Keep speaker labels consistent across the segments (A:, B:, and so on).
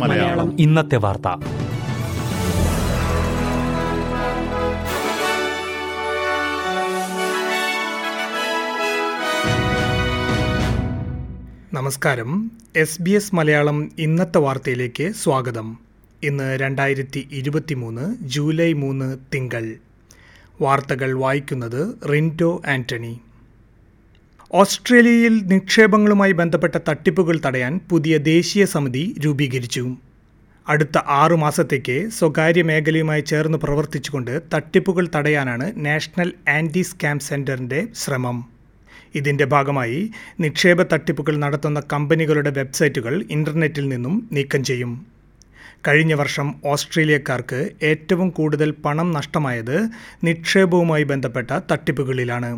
A: മലയാളം.
B: ഇന്നത്തെ വാർത്ത.
C: നമസ്കാരം. എസ് ബി എസ് മലയാളം ഇന്നത്തെ വാർത്തയിലേക്ക് സ്വാഗതം. ഇന്ന് രണ്ടായിരത്തി ഇരുപത്തി മൂന്ന് ജൂലൈ മൂന്ന് തിങ്കൾ. വാർത്തകൾ വായിക്കുന്നത് റിന്റോ ആന്റണി. ഓസ്ട്രേലിയയിൽ നിക്ഷേപങ്ങളുമായി ബന്ധപ്പെട്ട തട്ടിപ്പുകൾ തടയാൻ പുതിയ ദേശീയ സമിതി രൂപീകരിച്ചു. അടുത്ത ആറു മാസത്തേക്ക് സ്വകാര്യ മേഖലയുമായി ചേർന്ന് പ്രവർത്തിച്ചുകൊണ്ട് തട്ടിപ്പുകൾ തടയാനാണ് നാഷണൽ ആന്റി സ്കാം സെന്ററിന്റെ ശ്രമം. ഇതിന്റെ ഭാഗമായി നിക്ഷേപ തട്ടിപ്പുകൾ നടത്തുന്ന കമ്പനികളുടെ വെബ്സൈറ്റുകൾ ഇന്റർനെറ്റിൽ നിന്നും നീക്കം ചെയ്യും. കഴിഞ്ഞ വർഷം ഓസ്ട്രേലിയക്കാർക്ക് ഏറ്റവും കൂടുതൽ പണം നഷ്ടമായത് നിക്ഷേപവുമായി ബന്ധപ്പെട്ട തട്ടിപ്പുകളിലാണ്.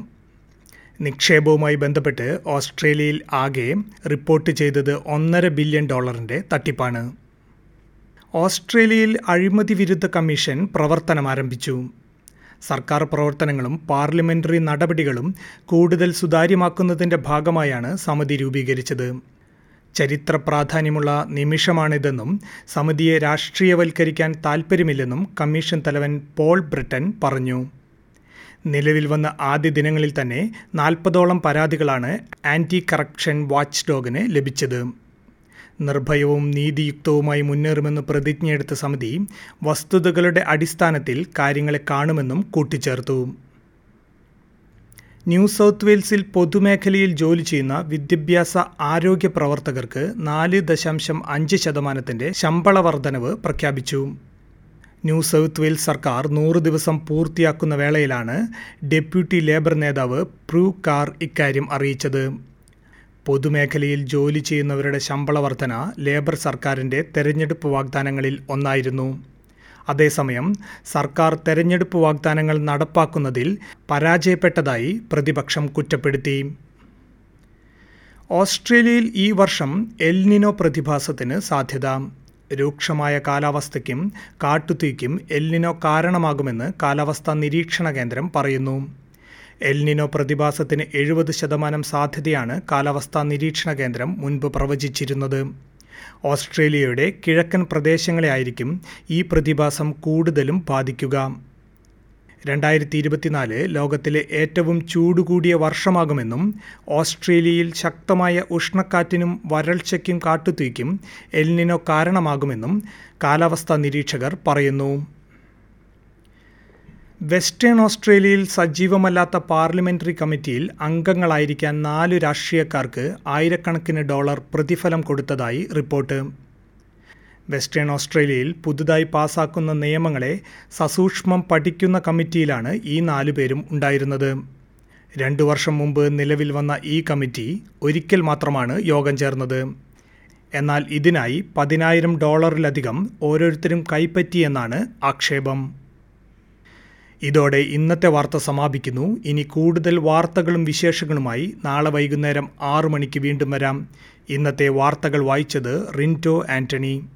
C: നിക്ഷേപവുമായി ബന്ധപ്പെട്ട് ഓസ്ട്രേലിയയിൽ ആകെ റിപ്പോർട്ട് ചെയ്തത് ഒന്നര ബില്യൺ ഡോളറിന്റെ തട്ടിപ്പാണ്. ഓസ്ട്രേലിയയിൽ അഴിമതി വിരുദ്ധ കമ്മീഷൻ പ്രവർത്തനം ആരംഭിച്ചു. സർക്കാർ പ്രവർത്തനങ്ങളും പാർലമെന്ററി നടപടികളും കൂടുതൽ സുതാര്യമാക്കുന്നതിന്റെ ഭാഗമായാണ് സമിതി രൂപീകരിച്ചത്. ചരിത്ര പ്രാധാന്യമുള്ള നിമിഷമാണിതെന്നും സമിതിയെ രാഷ്ട്രീയവൽക്കരിക്കാൻ താൽപ്പര്യമില്ലെന്നും കമ്മീഷൻ തലവൻ പോൾ ബ്രിട്ടൻ പറഞ്ഞു. നിലവിൽ വന്ന ആദ്യ ദിനങ്ങളിൽ തന്നെ നാൽപ്പതോളം പരാതികളാണ് ആന്റി കറപ്ഷൻ വാച്ച് ഡോഗിന് ലഭിച്ചത്. നിർഭയവും നീതിയുക്തവുമായി മുന്നേറുമെന്ന് പ്രതിജ്ഞയെടുത്ത സമിതി വസ്തുതകളുടെ അടിസ്ഥാനത്തിൽ കാര്യങ്ങളെ കാണുമെന്നും കൂട്ടിച്ചേർത്തു. ന്യൂ സൗത്ത് വെയിൽസിൽ പൊതുമേഖലയിൽ ജോലി ചെയ്യുന്ന വിദ്യാഭ്യാസ ആരോഗ്യ പ്രവർത്തകർക്ക് നാല് ദശാംശം അഞ്ച് ശതമാനത്തിന്റെ ശമ്പള വർധനവ് പ്രഖ്യാപിച്ചു. ന്യൂ സൗത്ത് വെയിൽസ് സർക്കാർ നൂറ് ദിവസം പൂർത്തിയാക്കുന്ന വേളയിലാണ് ഡെപ്യൂട്ടി ലേബർ നേതാവ് പ്രൂ കാർ ഇക്കാര്യം അറിയിച്ചത്. പൊതുമേഖലയിൽ ജോലി ചെയ്യുന്നവരുടെ ശമ്പള വർധന ലേബർ സർക്കാരിന്റെ തെരഞ്ഞെടുപ്പ് വാഗ്ദാനങ്ങളിൽ ഒന്നായിരുന്നു. അതേസമയം സർക്കാർ തെരഞ്ഞെടുപ്പ് വാഗ്ദാനങ്ങൾ നടപ്പാക്കുന്നതിൽ പരാജയപ്പെട്ടതായി പ്രതിപക്ഷം കുറ്റപ്പെടുത്തി. ഓസ്ട്രേലിയയിൽ ഈ വർഷം എൽനിനോ പ്രതിഭാസത്തിന് സാധ്യത. രൂക്ഷമായ കാലാവസ്ഥയ്ക്കും കാട്ടുതീക്കും എൽനിനോ കാരണമാകുമെന്ന് കാലാവസ്ഥാ നിരീക്ഷണ കേന്ദ്രം പറയുന്നു. എൽനിനോ പ്രതിഭാസത്തിന് എഴുപത് ശതമാനം സാധ്യതയാണ് കാലാവസ്ഥാ നിരീക്ഷണ കേന്ദ്രം മുൻപ് പ്രവചിച്ചിരുന്നത്. ഓസ്ട്രേലിയയുടെ കിഴക്കൻ പ്രദേശങ്ങളെ ആയിരിക്കും ഈ പ്രതിഭാസം കൂടുതലും ബാധിക്കുക. രണ്ടായിരത്തി ഇരുപത്തിനാല് ലോകത്തിലെ ഏറ്റവും ചൂടുകൂടിയ വർഷമാകുമെന്നും ഓസ്ട്രേലിയയിൽ ശക്തമായ ഉഷ്ണക്കാറ്റിനും വരൾച്ചയ്ക്കും കാട്ടുതീക്കും എൽനിനോ കാരണമാകുമെന്നും കാലാവസ്ഥാ നിരീക്ഷകർ പറയുന്നു. വെസ്റ്റേൺ ഓസ്ട്രേലിയയിൽ സജീവമല്ലാത്ത പാർലമെന്ററി കമ്മിറ്റിയിൽ അംഗങ്ങളായിരിക്കാൻ നാല് രാഷ്ട്രീയക്കാർക്ക് ആയിരക്കണക്കിന് ഡോളർ പ്രതിഫലം കൊടുത്തതായി റിപ്പോർട്ട്. വെസ്റ്റേൺ ഓസ്ട്രേലിയയിൽ പുതുതായി പാസാക്കുന്ന നിയമങ്ങളെ സസൂക്ഷ്മം പഠിക്കുന്ന കമ്മിറ്റിയിലാണ് ഈ നാലു പേരും ഉണ്ടായിരുന്നത്. രണ്ടു വർഷം മുമ്പ് നിലവിൽ വന്ന ഈ കമ്മിറ്റി ഒരിക്കൽ മാത്രമാണ് യോഗം ചേർന്നത്. എന്നാൽ ഇതിനായി പതിനായിരം ഡോളറിലധികം ഓരോരുത്തരും കൈപ്പറ്റിയെന്നാണ് ആക്ഷേപം. ഇതോടെ ഇന്നത്തെ വാർത്ത സമാപിക്കുന്നു. ഇനി കൂടുതൽ വാർത്തകളും വിശേഷങ്ങളുമായി നാളെ വൈകുന്നേരം ആറു മണിക്ക് വീണ്ടും വരാം. ഇന്നത്തെ വാർത്തകൾ വായിച്ചത് റിന്റോ
A: SBS